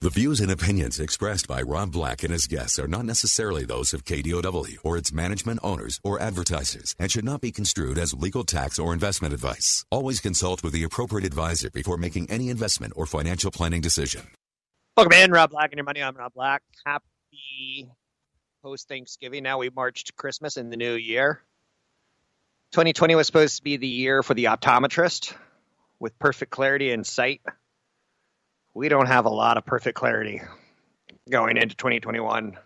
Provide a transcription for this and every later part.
The views and opinions expressed by Rob Black and his guests are not necessarily those of KDOW or its management owners or advertisers and should not be construed as legal tax or investment advice. Always consult with the appropriate advisor before making any investment or financial planning decision. Welcome in, Rob Black and your money. I'm Rob Black. Happy post Thanksgiving. Now we march to Christmas in the new year. 2020 was supposed to be the year for the optometrist with perfect clarity and sight we don't have a lot of perfect clarity going into 2021.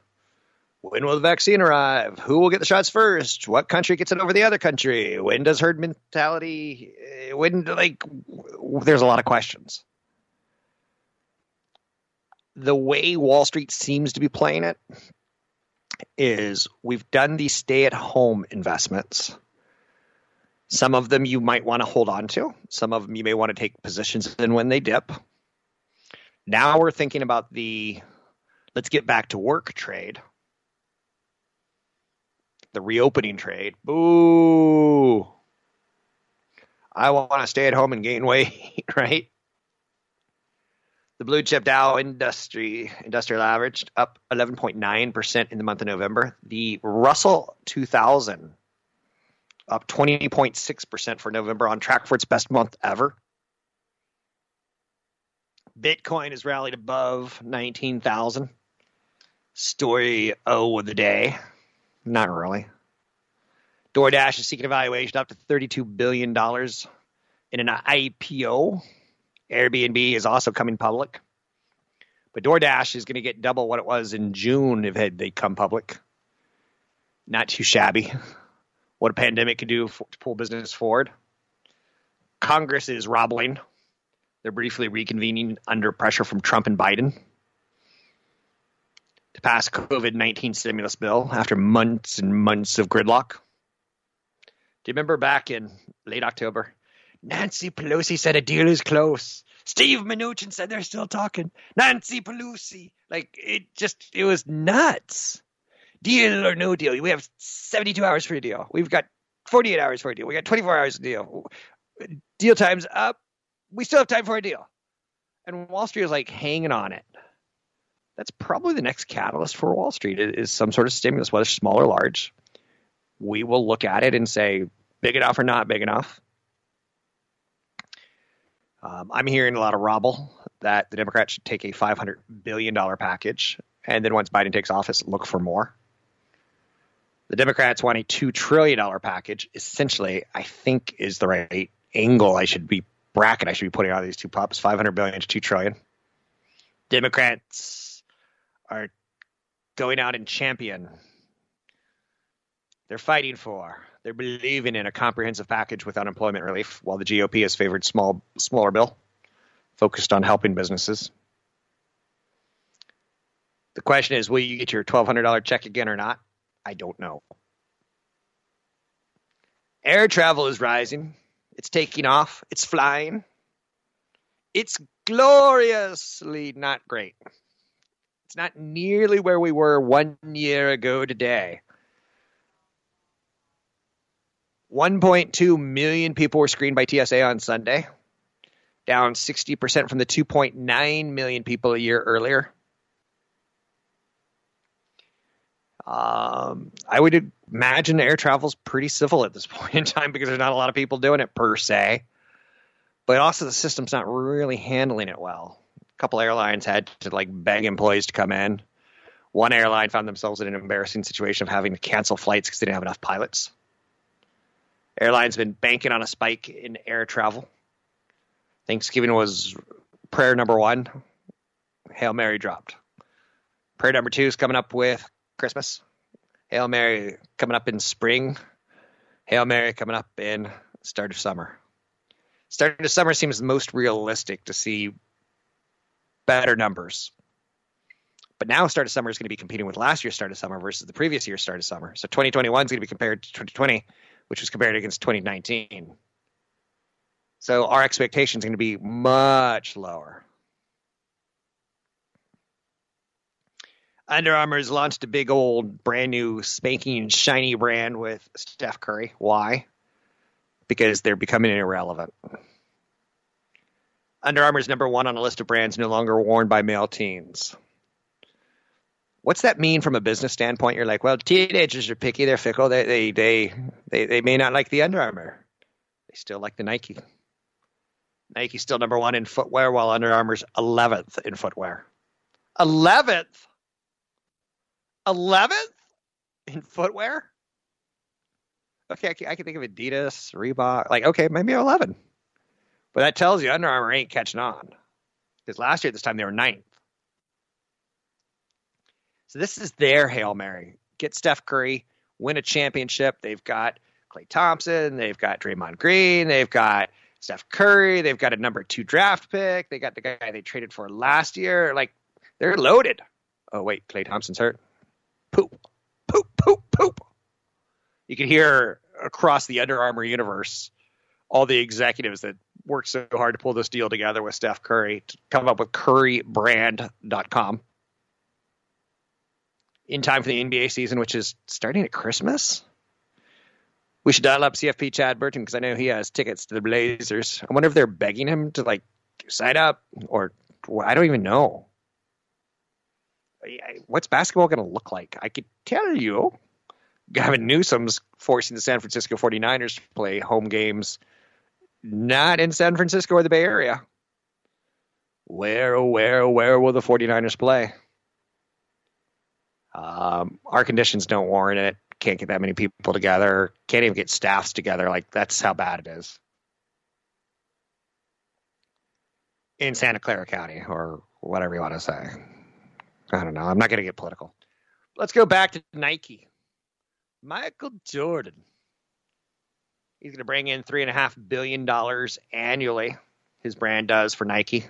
When will the vaccine arrive? Who will get the shots first? What country gets it over the other country? When does herd mentality? Eh, when, like, there's a lot of questions. The way Wall Street seems to be playing it is we've done these stay at home investments. Some of them you might want to hold on to, some of them you may want to take positions in when they dip. Now we're thinking about the let's get back to work trade. The reopening trade. Boo. I want to stay at home and gain weight, right? The blue chip Dow industry industrial average up 11.9% in the month of November. The Russell 2000 up 20.6% for November on track for its best month ever. Bitcoin has rallied above 19,000. Story O of the day. Not really. DoorDash is seeking evaluation up to $32 billion in an IPO. Airbnb is also coming public. But DoorDash is going to get double what it was in June if they come public. Not too shabby. What a pandemic could do for, to pull business forward. Congress is robbling they're briefly reconvening under pressure from Trump and Biden to pass COVID 19 stimulus bill after months and months of gridlock. Do you remember back in late October? Nancy Pelosi said a deal is close. Steve Mnuchin said they're still talking. Nancy Pelosi. Like, it just, it was nuts. Deal or no deal. We have 72 hours for a deal. We've got 48 hours for a deal. We got 24 hours deal. Deal time's up we still have time for a deal. And Wall Street is like hanging on it. That's probably the next catalyst for Wall Street is some sort of stimulus, whether small or large. We will look at it and say, big enough or not big enough. Um, I'm hearing a lot of robble that the Democrats should take a $500 billion package, and then once Biden takes office, look for more. The Democrats want a $2 trillion package. Essentially, I think is the right angle I should be bracket I should be putting on these two pups 500 billion to 2 trillion. Democrats are going out and champion. They're fighting for. They're believing in a comprehensive package with unemployment relief, while the GOP has favored small, smaller bill, focused on helping businesses. The question is, will you get your $1,200 check again or not? I don't know. Air travel is rising. It's taking off. It's flying. It's gloriously not great. It's not nearly where we were one year ago today. 1.2 million people were screened by TSA on Sunday, down 60% from the 2.9 million people a year earlier. Um, I would imagine air travel's pretty civil at this point in time because there's not a lot of people doing it per se. But also the system's not really handling it well. A couple airlines had to like beg employees to come in. One airline found themselves in an embarrassing situation of having to cancel flights because they didn't have enough pilots. Airlines been banking on a spike in air travel. Thanksgiving was prayer number one. Hail Mary dropped. Prayer number two is coming up with Christmas. Hail Mary coming up in spring. Hail Mary coming up in start of summer. Start of summer seems most realistic to see better numbers. But now start of summer is going to be competing with last year's start of summer versus the previous year's start of summer. So 2021 is going to be compared to 2020, which was compared against 2019. So our expectations are going to be much lower. Under Armour has launched a big old brand new spanking shiny brand with Steph Curry. Why? Because they're becoming irrelevant. Under Armour is number one on a list of brands no longer worn by male teens. What's that mean from a business standpoint? You're like, well, teenagers are picky, they're fickle, they they they they, they may not like the Under Armour. They still like the Nike. Nike's still number one in footwear, while Under Armour's 11th in footwear. 11th? 11th in footwear? Okay, I can, I can think of Adidas, Reebok. Like, okay, maybe 11. But that tells you Under Armour ain't catching on. Because last year at this time they were ninth. So this is their Hail Mary. Get Steph Curry, win a championship. They've got Klay Thompson, they've got Draymond Green, they've got Steph Curry, they've got a number two draft pick, they got the guy they traded for last year. Like they're loaded. Oh wait, Klay Thompson's hurt. Poop, poop, poop, poop. You can hear across the Under Armour universe all the executives that worked so hard to pull this deal together with Steph Curry to come up with currybrand.com in time for the NBA season, which is starting at Christmas. We should dial up CFP Chad Burton because I know he has tickets to the Blazers. I wonder if they're begging him to like sign up or I don't even know. What's basketball going to look like? I could tell you. Gavin Newsom's forcing the San Francisco 49ers to play home games not in San Francisco or the Bay Area. Where, where, where will the 49ers play? Um, our conditions don't warrant it. Can't get that many people together. Can't even get staffs together. Like, that's how bad it is. In Santa Clara County, or whatever you want to say. I don't know. I'm not going to get political. Let's go back to Nike. Michael Jordan He's going to bring in three and a half billion dollars annually. His brand does for Nike.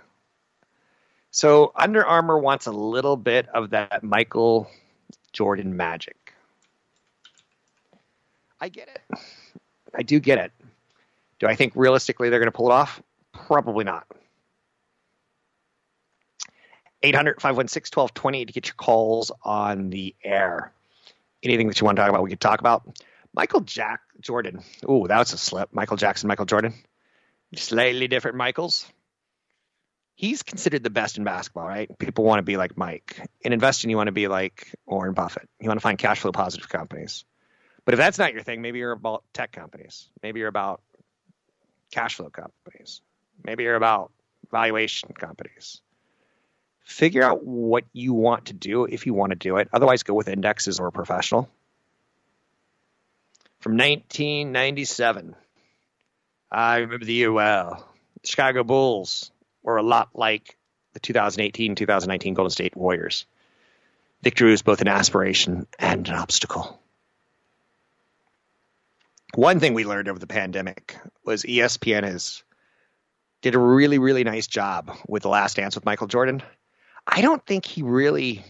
So Under Armour wants a little bit of that Michael Jordan magic. I get it. I do get it. Do I think realistically they're going to pull it off? Probably not. 800 516 1220 to get your calls on the air. Anything that you want to talk about, we could talk about. Michael Jack Jordan. Ooh, that was a slip. Michael Jackson, Michael Jordan. Slightly different Michaels. He's considered the best in basketball, right? People want to be like Mike. In investing, you want to be like Warren Buffett. You want to find cash flow positive companies. But if that's not your thing, maybe you're about tech companies. Maybe you're about cash flow companies. Maybe you're about valuation companies. Figure out what you want to do if you want to do it. Otherwise, go with indexes or professional from 1997. I remember the year well. The Chicago Bulls were a lot like the 2018 2019 Golden State Warriors. Victory was both an aspiration and an obstacle. One thing we learned over the pandemic was ESPN has did a really really nice job with the Last Dance with Michael Jordan. I don't think he really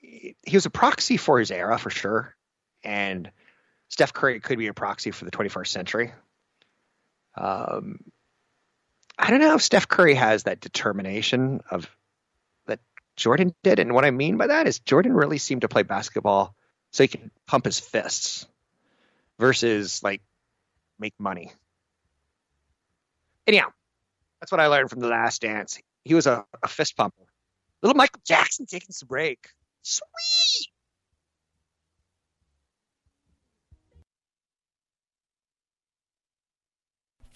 he was a proxy for his era for sure, and Steph Curry could be a proxy for the 21st century. Um, I don't know if Steph Curry has that determination of that Jordan did, and what I mean by that is Jordan really seemed to play basketball so he could pump his fists versus like make money. Anyhow, that's what I learned from the Last Dance. He was a, a fist pumper. Little Michael Jackson taking some break. Sweet.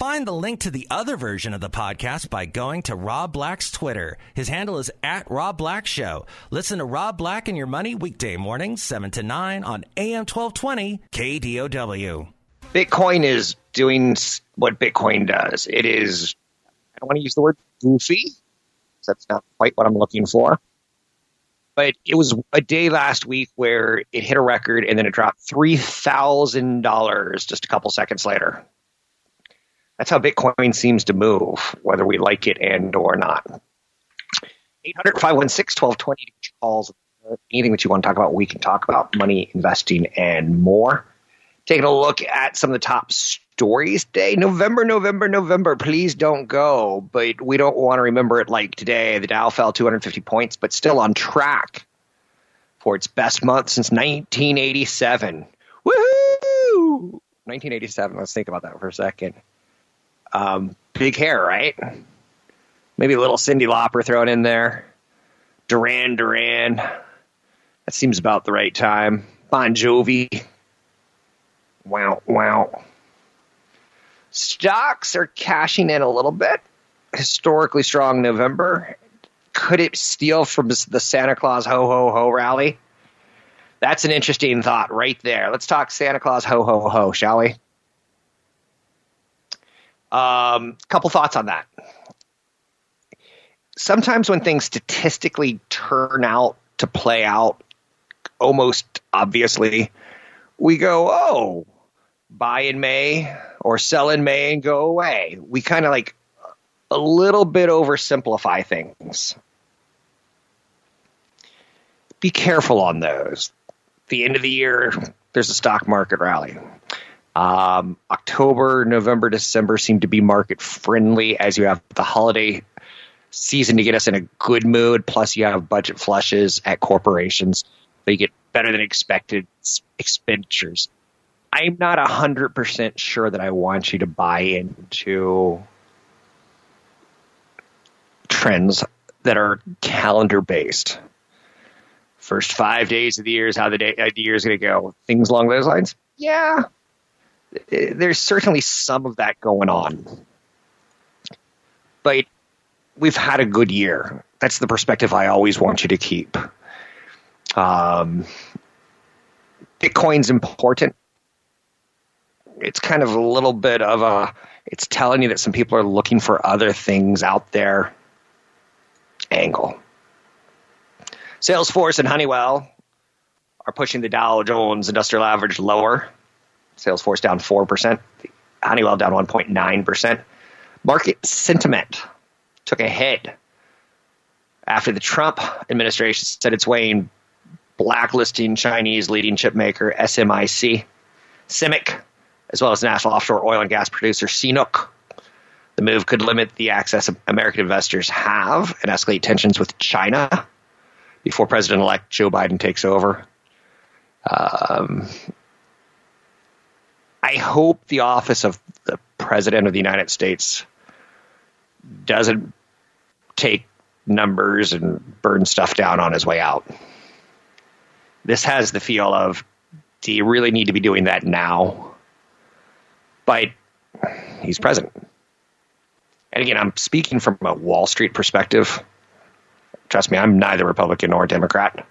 Find the link to the other version of the podcast by going to Rob Black's Twitter. His handle is at Rob Black Show. Listen to Rob Black and Your Money weekday mornings, 7 to 9 on AM 1220 KDOW. Bitcoin is doing what Bitcoin does. It is, I want to use the word goofy. That's not quite what I'm looking for. But it was a day last week where it hit a record and then it dropped $3,000 just a couple seconds later. That's how Bitcoin seems to move, whether we like it and or not. 800 516 1220 calls. Anything that you want to talk about, we can talk about money, investing, and more. Taking a look at some of the top stories today. November, November, November. Please don't go. But we don't want to remember it like today. The Dow fell 250 points, but still on track for its best month since 1987. Woohoo! 1987. Let's think about that for a second. Um, big hair, right? Maybe a little Cyndi Lauper thrown in there. Duran Duran. That seems about the right time. Bon Jovi. Wow, wow. Stocks are cashing in a little bit. Historically strong November. Could it steal from the Santa Claus ho ho ho rally? That's an interesting thought right there. Let's talk Santa Claus ho ho ho, shall we? Um, couple thoughts on that. Sometimes when things statistically turn out to play out almost obviously, we go, oh, buy in May or sell in May and go away. We kind of like a little bit oversimplify things. Be careful on those. The end of the year, there's a stock market rally. Um, October, November, December seem to be market friendly as you have the holiday season to get us in a good mood. Plus, you have budget flushes at corporations, so you get better than expected expenditures. I'm not 100% sure that I want you to buy into trends that are calendar based. First five days of the year is how the, day, uh, the year is going to go. Things along those lines? Yeah, there's certainly some of that going on. But we've had a good year. That's the perspective I always want you to keep. Um, Bitcoin's important. It's kind of a little bit of a, it's telling you that some people are looking for other things out there angle. Salesforce and Honeywell are pushing the Dow Jones Industrial Average lower. Salesforce down 4%, Honeywell down 1.9%. Market sentiment took a hit after the Trump administration said it's weighing blacklisting Chinese leading chip maker SMIC, CIMIC, as well as national offshore oil and gas producer CNOOC. The move could limit the access American investors have and escalate tensions with China before President elect Joe Biden takes over. Um, I hope the office of the President of the United States doesn't take numbers and burn stuff down on his way out. This has the feel of do you really need to be doing that now? But he's president. And again, I'm speaking from a Wall Street perspective. Trust me, I'm neither Republican nor Democrat.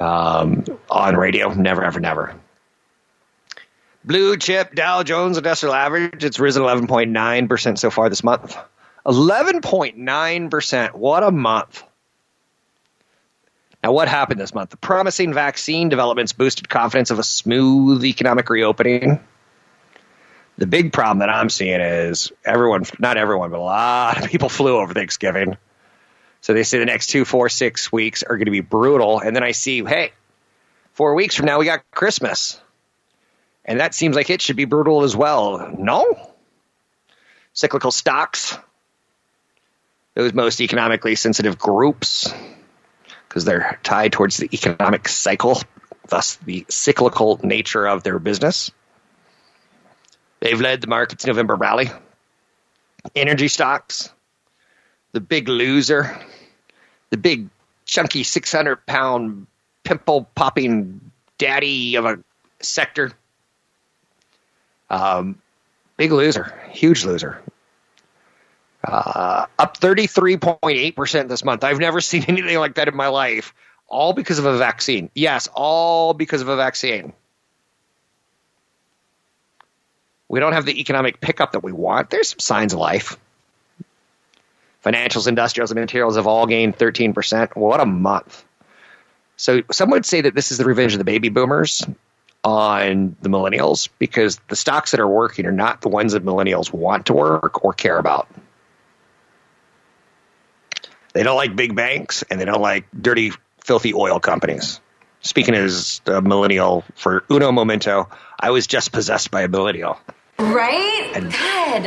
Um, on radio, never, ever, never. Blue chip Dow Jones Industrial Average, it's risen 11.9% so far this month. 11.9%. What a month. Now, what happened this month? The promising vaccine developments boosted confidence of a smooth economic reopening. The big problem that I'm seeing is everyone, not everyone, but a lot of people flew over Thanksgiving. So they say the next two, four, six weeks are going to be brutal. And then I see, hey, four weeks from now, we got Christmas. And that seems like it should be brutal as well. No? Cyclical stocks, those most economically sensitive groups, because they're tied towards the economic cycle, thus the cyclical nature of their business. They've led the market's November rally. Energy stocks, the big loser, the big chunky 600 pound pimple popping daddy of a sector. Um, big loser, huge loser. Uh, up 33.8% this month. I've never seen anything like that in my life. All because of a vaccine. Yes, all because of a vaccine. We don't have the economic pickup that we want. There's some signs of life. Financials, industrials, and materials have all gained 13%. What a month. So some would say that this is the revenge of the baby boomers. on the millennials because the stocks that are working are not the ones that millennials want to work or care about. They don't like big banks and they don't like dirty, filthy oil companies. Speaking as a millennial for uno momento, I was just possessed by a millennial. Right? And, Good.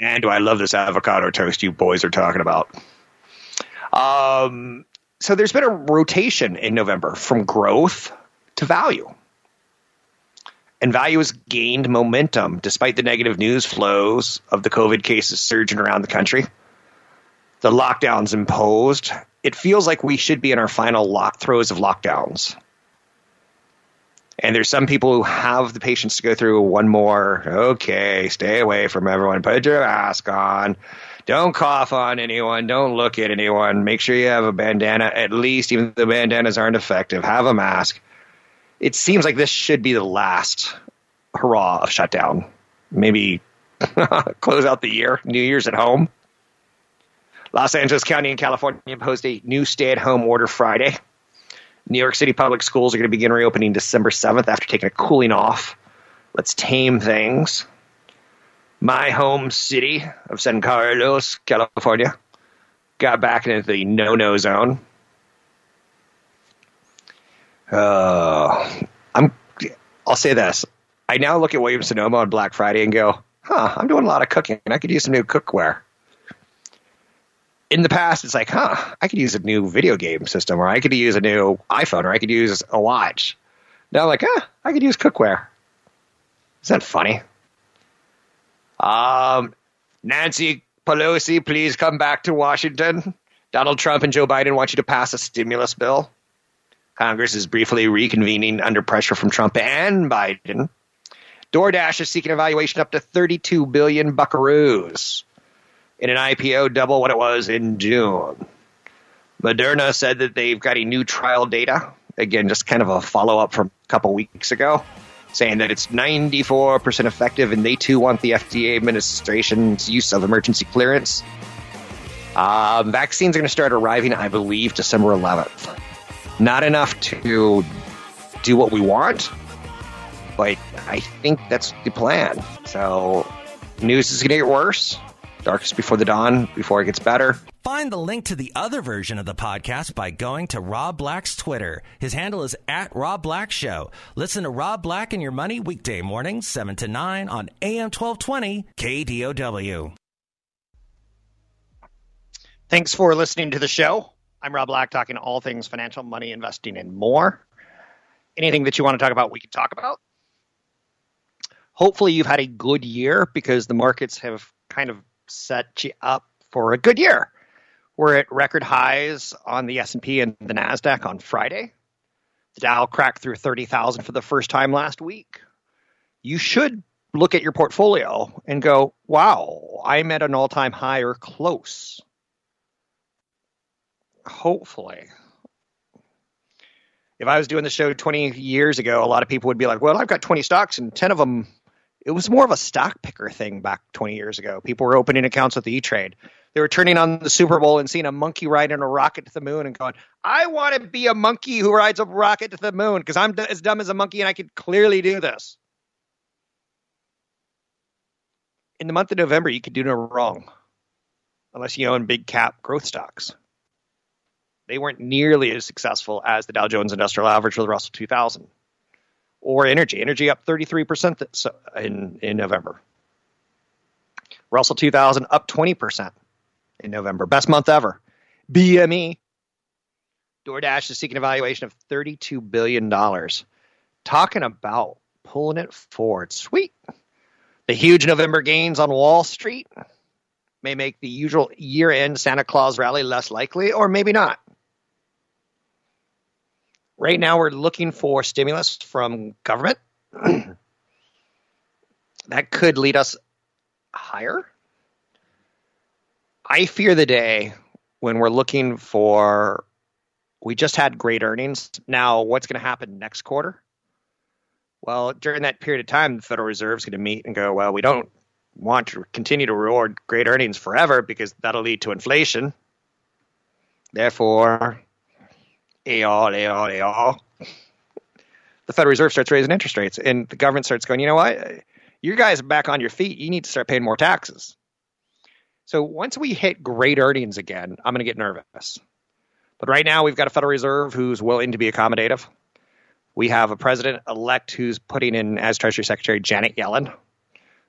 And do I love this avocado toast you boys are talking about? Um, so there's been a rotation in November from growth to value. And value has gained momentum despite the negative news flows of the COVID cases surging around the country. The lockdowns imposed. It feels like we should be in our final throes of lockdowns. And there's some people who have the patience to go through one more. Okay, stay away from everyone. Put your mask on. Don't cough on anyone. Don't look at anyone. Make sure you have a bandana. At least, even the bandanas aren't effective. Have a mask it seems like this should be the last hurrah of shutdown. Maybe close out the year, New Year's at home. Los Angeles County in California imposed a new stay at home order Friday. New York City public schools are going to begin reopening December 7th after taking a cooling off. Let's tame things. My home city of San Carlos, California, got back into the no no zone. Uh, I'm. I'll say this. I now look at Williams Sonoma on Black Friday and go, "Huh, I'm doing a lot of cooking. I could use some new cookware." In the past, it's like, "Huh, I could use a new video game system, or I could use a new iPhone, or I could use a watch." Now, I'm like, "Huh, I could use cookware." Is that funny? Um, Nancy Pelosi, please come back to Washington. Donald Trump and Joe Biden want you to pass a stimulus bill. Congress is briefly reconvening under pressure from Trump and Biden. DoorDash is seeking a valuation up to 32 billion buckaroos in an IPO, double what it was in June. Moderna said that they've got a new trial data. Again, just kind of a follow up from a couple weeks ago, saying that it's 94% effective, and they too want the FDA administration's use of emergency clearance. Um, vaccines are going to start arriving, I believe, December 11th not enough to do what we want, but I think that's the plan. So, news is going to get worse. Darkest before the dawn, before it gets better. Find the link to the other version of the podcast by going to Rob Black's Twitter. His handle is at Rob Black Show. Listen to Rob Black and Your Money weekday mornings, 7 to 9 on AM 1220 KDOW. Thanks for listening to the show. I'm Rob Black, talking all things financial, money, investing, and more. Anything that you want to talk about, we can talk about. Hopefully, you've had a good year because the markets have kind of set you up for a good year. We're at record highs on the S&P and the Nasdaq on Friday. The Dow cracked through 30,000 for the first time last week. You should look at your portfolio and go, "Wow, I'm at an all-time high or close." hopefully. If I was doing the show 20 years ago, a lot of people would be like, well, I've got 20 stocks and 10 of them. It was more of a stock picker thing back 20 years ago. People were opening accounts with E Trade. They were turning on the Super Bowl and seeing a monkey riding a rocket to the moon and going, I want to be a monkey who rides a rocket to the moon because I'm as dumb as a monkey and I could clearly do this. In the month of November, you could do no wrong unless you own big cap growth stocks they weren't nearly as successful as the Dow Jones Industrial Average or the Russell 2000 or energy. Energy up 33% in, in November. Russell 2000 up 20% in November. Best month ever. BME. DoorDash is seeking a valuation of $32 billion. Talking about pulling it forward. Sweet. The huge November gains on Wall Street may make the usual year end Santa Claus rally less likely, or maybe not. Right now, we're looking for stimulus from government. that could lead us higher. I fear the day when we're looking for. We just had great earnings. Now, what's going to happen next quarter? Well, during that period of time, the Federal Reserve is going to meet and go, well, we don't want to continue to reward great earnings forever because that'll lead to inflation. Therefore, The Federal Reserve starts raising interest rates, and the government starts going, you know what, you guys are back on your feet. You need to start paying more taxes. So once we hit great earnings again, I'm going to get nervous. But right now, we've got a Federal Reserve who's willing to be accommodative. We have a president elect who's putting in as Treasury Secretary Janet Yellen,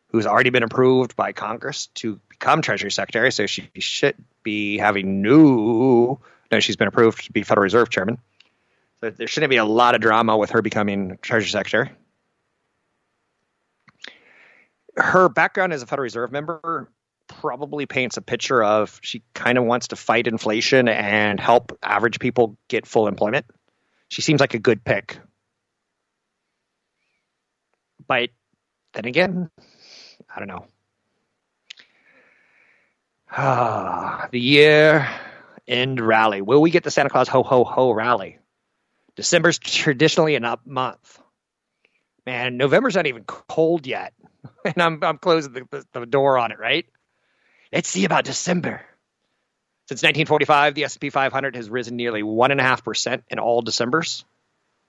who's already been approved by Congress to become Treasury Secretary. So she should be having new. No, she's been approved to be Federal Reserve Chairman. So there shouldn't be a lot of drama with her becoming Treasury Secretary. Her background as a Federal Reserve member probably paints a picture of she kind of wants to fight inflation and help average people get full employment. She seems like a good pick. But then again, I don't know. Ah, the year end rally. Will we get the Santa Claus ho ho ho rally? December's traditionally an up month. Man, November's not even cold yet, and I'm I'm closing the, the door on it. Right? Let's see about December. Since 1945, the S&P 500 has risen nearly one and a half percent in all December's,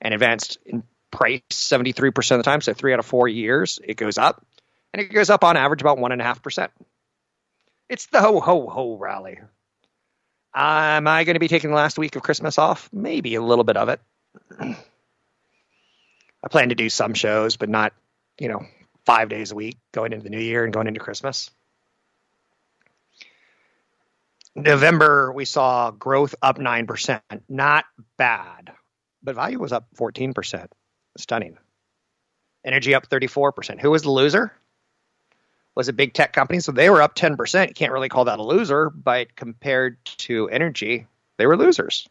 and advanced in price 73 percent of the time. So three out of four years, it goes up, and it goes up on average about one and a half percent. It's the ho ho ho rally. Am I going to be taking the last week of Christmas off? Maybe a little bit of it. I plan to do some shows, but not, you know, five days a week going into the new year and going into Christmas. November, we saw growth up 9%. Not bad, but value was up 14%. Stunning. Energy up 34%. Who was the loser? Was a big tech company, so they were up 10%. You can't really call that a loser, but compared to energy, they were losers.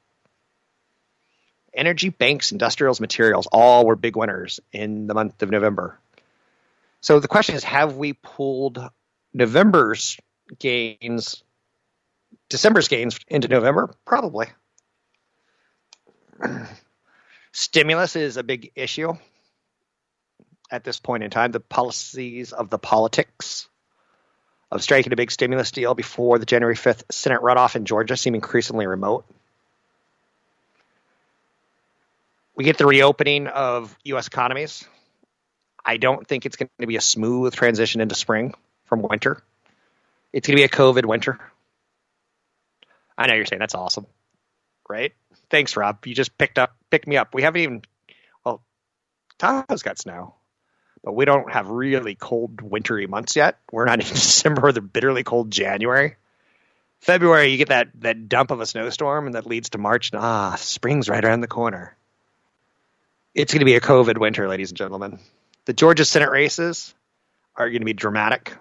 Energy, banks, industrials, materials, all were big winners in the month of November. So the question is have we pulled November's gains, December's gains into November? Probably. Stimulus is a big issue at this point in time. The policies of the politics of striking a big stimulus deal before the January 5th Senate runoff in Georgia seem increasingly remote. We get the reopening of U.S. economies. I don't think it's going to be a smooth transition into spring from winter. It's going to be a COVID winter. I know you're saying that's awesome, right? Thanks, Rob. You just picked up, picked me up. We haven't even. Well, Tahoe's got snow but we don't have really cold wintry months yet. We're not in December or the bitterly cold January. February, you get that that dump of a snowstorm, and that leads to March. And, ah, spring's right around the corner. It's going to be a COVID winter, ladies and gentlemen. The Georgia Senate races are going to be dramatic,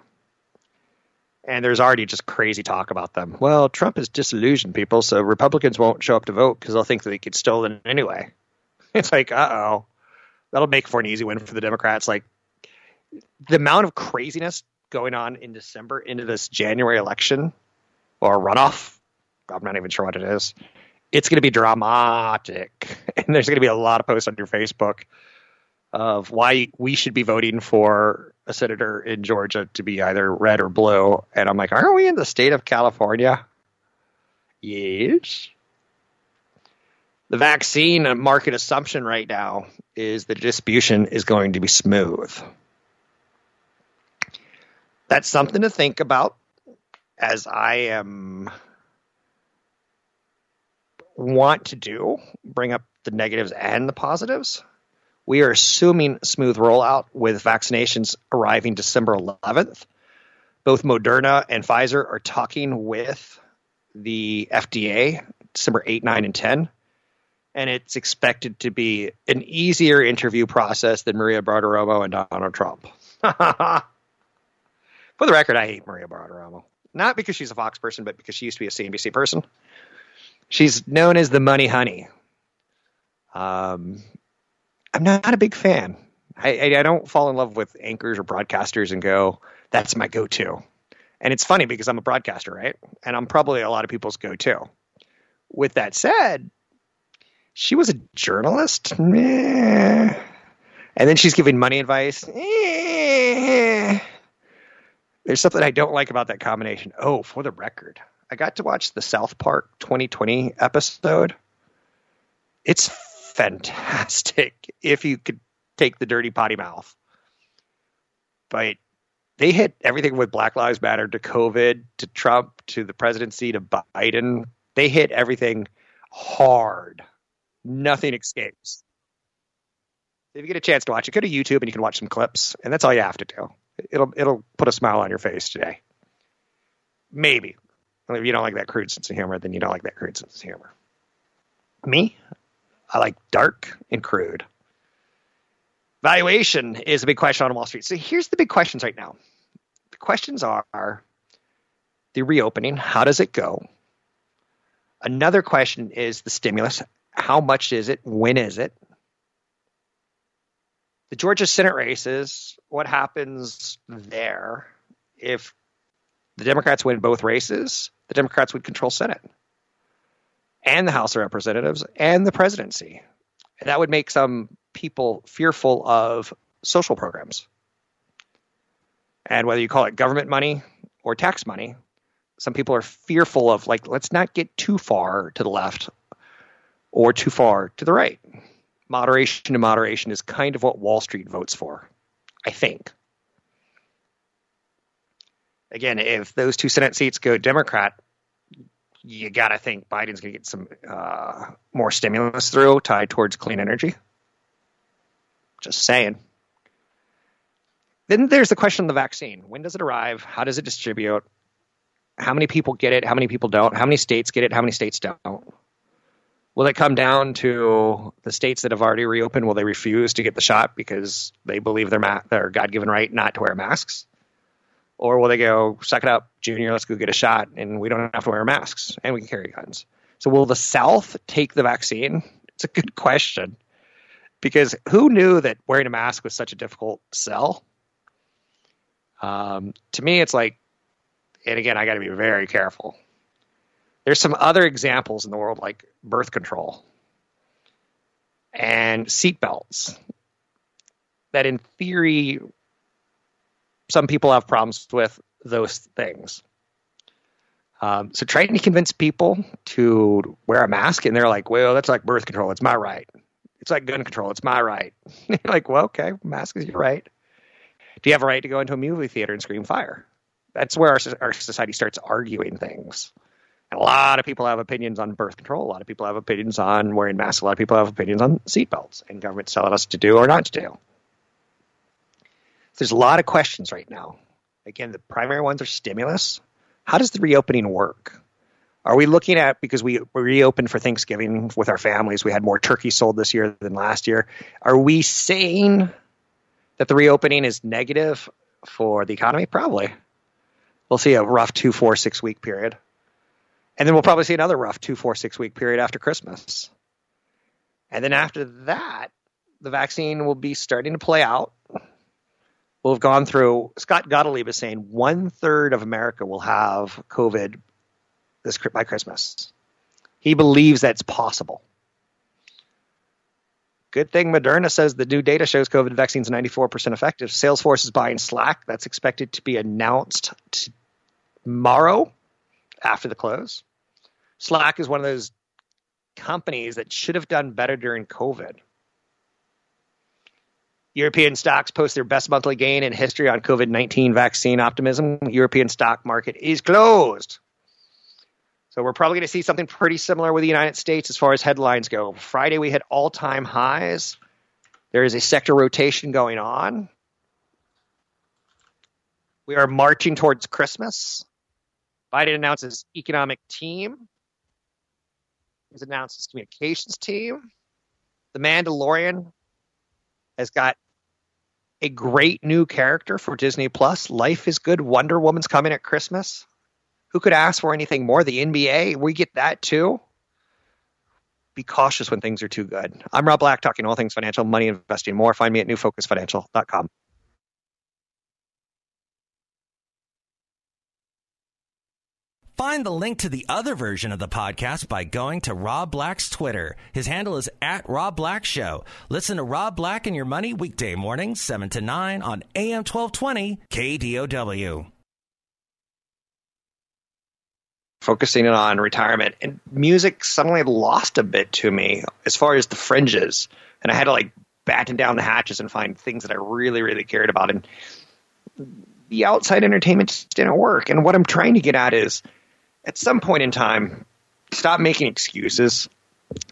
and there's already just crazy talk about them. Well, Trump has disillusioned people, so Republicans won't show up to vote because they'll think that they could stolen anyway. It's like, uh oh that'll make for an easy win for the Democrats. Like the amount of craziness going on in December into this January election or runoff, I'm not even sure what it is. It's going to be dramatic, and there's going to be a lot of posts on your Facebook of why we should be voting for a senator in Georgia to be either red or blue. And I'm like, aren't we in the state of California? Yes. The vaccine market assumption right now is the distribution is going to be smooth. That's something to think about as I am want to do, bring up the negatives and the positives. We are assuming smooth rollout with vaccinations arriving December 11th. Both Moderna and Pfizer are talking with the FDA December 8, 9, and 10 and it's expected to be an easier interview process than Maria Bartiromo and Donald Trump. For the record, I hate Maria Bartiromo. Not because she's a Fox person, but because she used to be a CNBC person. She's known as the money honey. Um, I'm not a big fan. I, I, I don't fall in love with anchors or broadcasters and go, that's my go to. And it's funny because I'm a broadcaster, right? And I'm probably a lot of people's go to. With that said, she was a journalist. And then she's giving money advice. There's something I don't like about that combination. Oh, for the record, I got to watch the South Park 2020 episode. It's fantastic if you could take the dirty potty mouth. But they hit everything with Black Lives Matter to COVID to Trump to the presidency to Biden. They hit everything hard. Nothing escapes. If you get a chance to watch it, go to YouTube and you can watch some clips, and that's all you have to do. It'll it'll put a smile on your face today. Maybe. If you don't like that crude sense of humor, then you don't like that crude sense of humor. Me, I like dark and crude. Valuation is a big question on Wall Street. So here's the big questions right now. The questions are the reopening, how does it go? Another question is the stimulus. How much is it? When is it? The Georgia Senate races, what happens there if the Democrats win both races? The Democrats would control Senate and the House of Representatives and the presidency. And that would make some people fearful of social programs. And whether you call it government money or tax money, some people are fearful of, like, let's not get too far to the left or too far to the right. Moderation to moderation is kind of what Wall Street votes for, I think. Again, if those two Senate seats go Democrat, you got to think Biden's going to get some uh, more stimulus through tied towards clean energy. Just saying. Then there's the question of the vaccine. When does it arrive? How does it distribute? How many people get it? How many people don't? How many states get it? How many states don't? Will it come down to the states that have already reopened? Will they refuse to get the shot because they believe their, ma- their God given right not to wear masks? Or will they go, suck it up, Junior, let's go get a shot and we don't have to wear masks and we can carry guns? So will the South take the vaccine? It's a good question because who knew that wearing a mask was such a difficult sell? Um, to me, it's like, and again, I got to be very careful. There's some other examples in the world like birth control and seatbelts that, in theory, some people have problems with those things. Um, so trying to convince people to wear a mask, and they're like, "Well, that's like birth control. It's my right. It's like gun control. It's my right." You're like, "Well, okay, mask is your right. Do you have a right to go into a movie theater and scream fire?" That's where our, our society starts arguing things. A lot of people have opinions on birth control. A lot of people have opinions on wearing masks. A lot of people have opinions on seatbelts and government telling us to do or not to do. There's a lot of questions right now. Again, the primary ones are stimulus. How does the reopening work? Are we looking at because we reopened for Thanksgiving with our families? We had more turkey sold this year than last year. Are we saying that the reopening is negative for the economy? Probably. We'll see a rough two, four, six week period. And then we'll probably see another rough two, four, six week period after Christmas. And then after that, the vaccine will be starting to play out We'll have gone through. Scott Gottlieb is saying one third of America will have COVID this by Christmas. He believes that's possible. Good thing Moderna says the new data shows COVID vaccines 94% effective. Salesforce is buying Slack. That's expected to be announced tomorrow after the close. Slack is one of those companies that should have done better during COVID. European stocks post their best monthly gain in history on COVID 19 vaccine optimism. European stock market is closed. So we're probably going to see something pretty similar with the United States as far as headlines go. Friday, we hit all time highs. There is a sector rotation going on. We are marching towards Christmas. Biden announces economic team. He's announced his communications team. The Mandalorian has got a great new character for Disney Plus. Life is Good. Wonder Woman's coming at Christmas. Who could ask for anything more? The NBA, we get that too. Be cautious when things are too good. I'm Rob Black, talking all things financial, money, investing, more. Find me at newfocusfinancial.com. Find the link to the other version of the podcast by going to Rob Black's Twitter. His handle is at Rob Black Show. Listen to Rob Black and Your Money weekday mornings, 7 to 9 on AM 1220 KDOW. focusing on retirement, and music suddenly lost a bit to me as far as the fringes, and I had to like batten down the hatches and find things that I really, really cared about, and the outside entertainment just didn't work. And what I'm trying to get at is, at some point in time, stop making excuses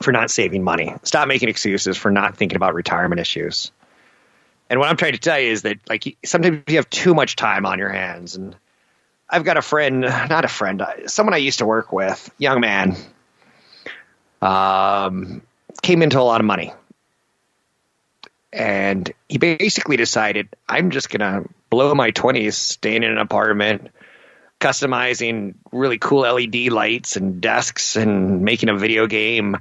for not saving money. Stop making excuses for not thinking about retirement issues. And what I'm trying to tell you is that like sometimes you have too much time on your hands. And I've got a friend, not a friend, uh, someone I used to work with, young man, um, came into a lot of money. And he basically decided, I'm just going to blow my 20s staying in an apartment, customizing really cool LED lights and desks and making a video game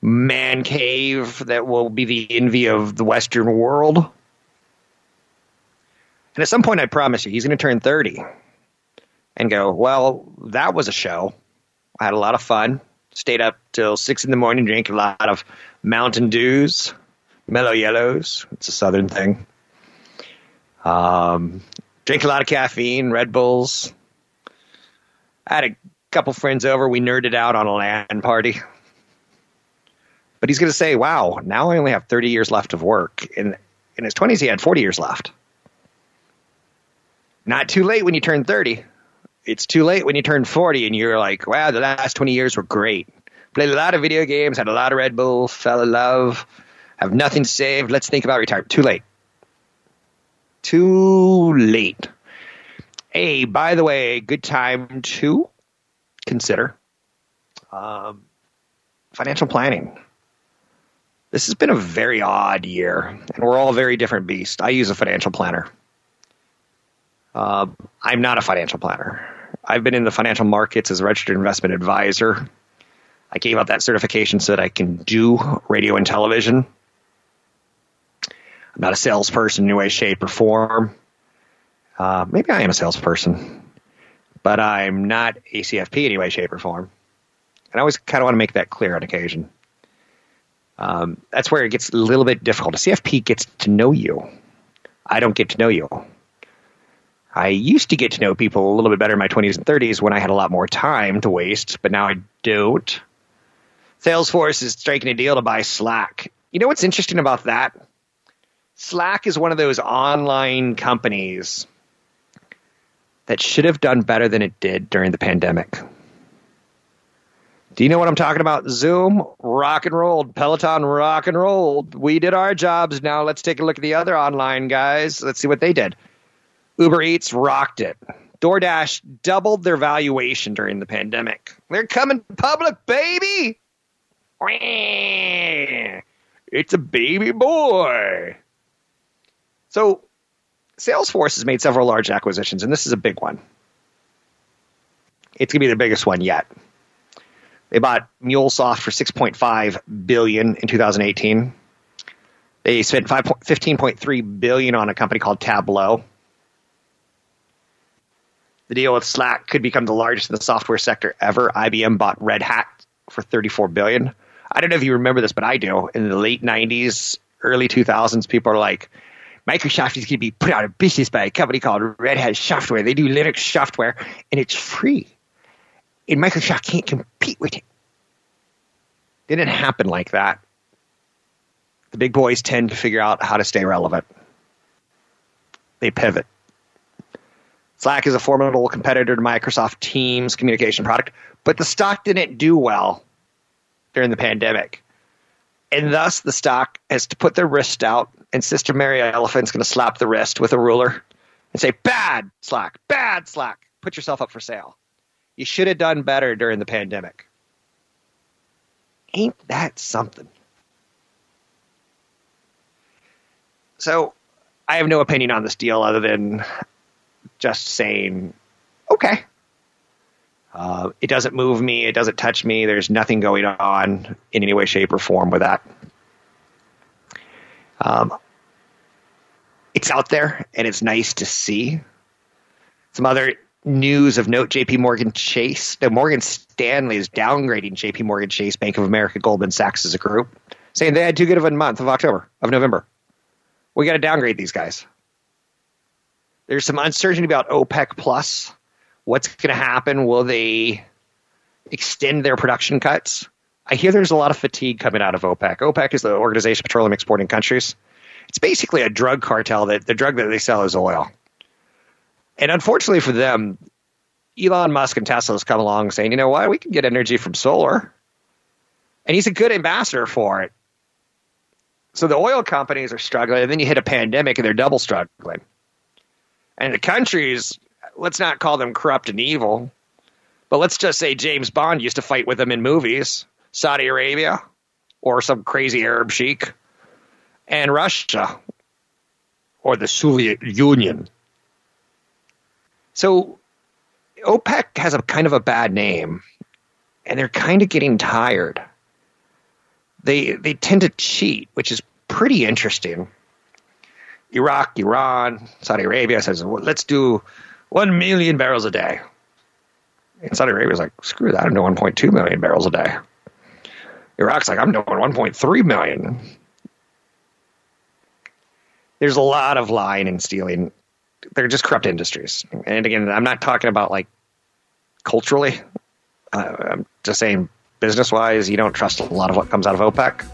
man cave that will be the envy of the Western world. And at some point, I promise you, he's going to turn 30 and go, Well, that was a show. I had a lot of fun. Stayed up till six in the morning, drank a lot of Mountain Dews, Mellow Yellows. It's a Southern thing. Um, drink a lot of caffeine, Red Bulls. Had a couple friends over. We nerded out on a LAN party. But he's going to say, wow, now I only have 30 years left of work. In, in his 20s, he had 40 years left. Not too late when you turn 30. It's too late when you turn 40 and you're like, wow, the last 20 years were great. Played a lot of video games, had a lot of Red Bull, fell in love, have nothing saved. Let's think about retirement. Too late. Too late. Hey, by the way, good time to consider um, financial planning. This has been a very odd year, and we're all very different beasts. I use a financial planner. Uh, I'm not a financial planner. I've been in the financial markets as a registered investment advisor. I gave out that certification so that I can do radio and television. I'm not a salesperson in any way, shape, or form. Uh, maybe I am a salesperson, but I'm not a CFP in any way, shape, or form. And I always kind of want to make that clear on occasion. Um, that's where it gets a little bit difficult. A CFP gets to know you. I don't get to know you. I used to get to know people a little bit better in my 20s and 30s when I had a lot more time to waste, but now I don't. Salesforce is striking a deal to buy Slack. You know what's interesting about that? Slack is one of those online companies that should have done better than it did during the pandemic. Do you know what I'm talking about? Zoom, rock and roll, Peloton, rock and roll. We did our jobs. Now let's take a look at the other online guys. Let's see what they did. Uber Eats rocked it. DoorDash doubled their valuation during the pandemic. They're coming public, baby. It's a baby boy. So, Salesforce has made several large acquisitions, and this is a big one. It's going to be the biggest one yet. They bought MuleSoft for 6.5 billion in 2018. They spent 15.3 billion on a company called Tableau. The deal with Slack could become the largest in the software sector ever. IBM bought Red Hat for 34 billion. I don't know if you remember this, but I do. In the late 90s, early 2000s, people are like, Microsoft is going to be put out of business by a company called Red Hat Software. They do Linux software, and it's free. And Microsoft can't compete with it. Didn't happen like that. The big boys tend to figure out how to stay relevant. They pivot. Slack is a formidable competitor to Microsoft Teams communication product, but the stock didn't do well during the pandemic. And thus the stock has to put their wrist out, and Sister Mary Elephant's going to slap the wrist with a ruler and say, Bad Slack, bad Slack. Put yourself up for sale. You should have done better during the pandemic. Ain't that something? So I have no opinion on this deal other than just saying, okay. Uh, it doesn't move me. It doesn't touch me. There's nothing going on in any way, shape, or form with that. Um, it's out there and it's nice to see. Some other news of note JP Morgan Chase. No, Morgan Stanley is downgrading JP Morgan Chase, Bank of America, Goldman Sachs as a group, saying they had too good of a month of October, of November. We got to downgrade these guys. There's some uncertainty about OPEC plus. What's going to happen? Will they extend their production cuts. I hear there's a lot of fatigue coming out of OPEC. OPEC is the Organization of Petroleum Exporting Countries. It's basically a drug cartel that the drug that they sell is oil. And unfortunately for them, Elon Musk and Tesla has come along saying, you know what, we can get energy from solar. And he's a good ambassador for it. So the oil companies are struggling, and then you hit a pandemic and they're double struggling. And the countries, let's not call them corrupt and evil, but let's just say James Bond used to fight with them in movies Saudi Arabia or some crazy Arab sheik, and Russia or the Soviet Union. So OPEC has a kind of a bad name, and they're kind of getting tired. They they tend to cheat, which is pretty interesting. Iraq, Iran, Saudi Arabia says, let's do 1 million barrels a day. And Saudi Arabia's like, screw that, I'm doing 1.2 million barrels a day. Iraq's like, I'm doing 1.3 million. There's a lot of lying and stealing. They're just corrupt industries. And again, I'm not talking about like culturally. Uh, I'm just saying business wise, you don't trust a lot of what comes out of OPEC.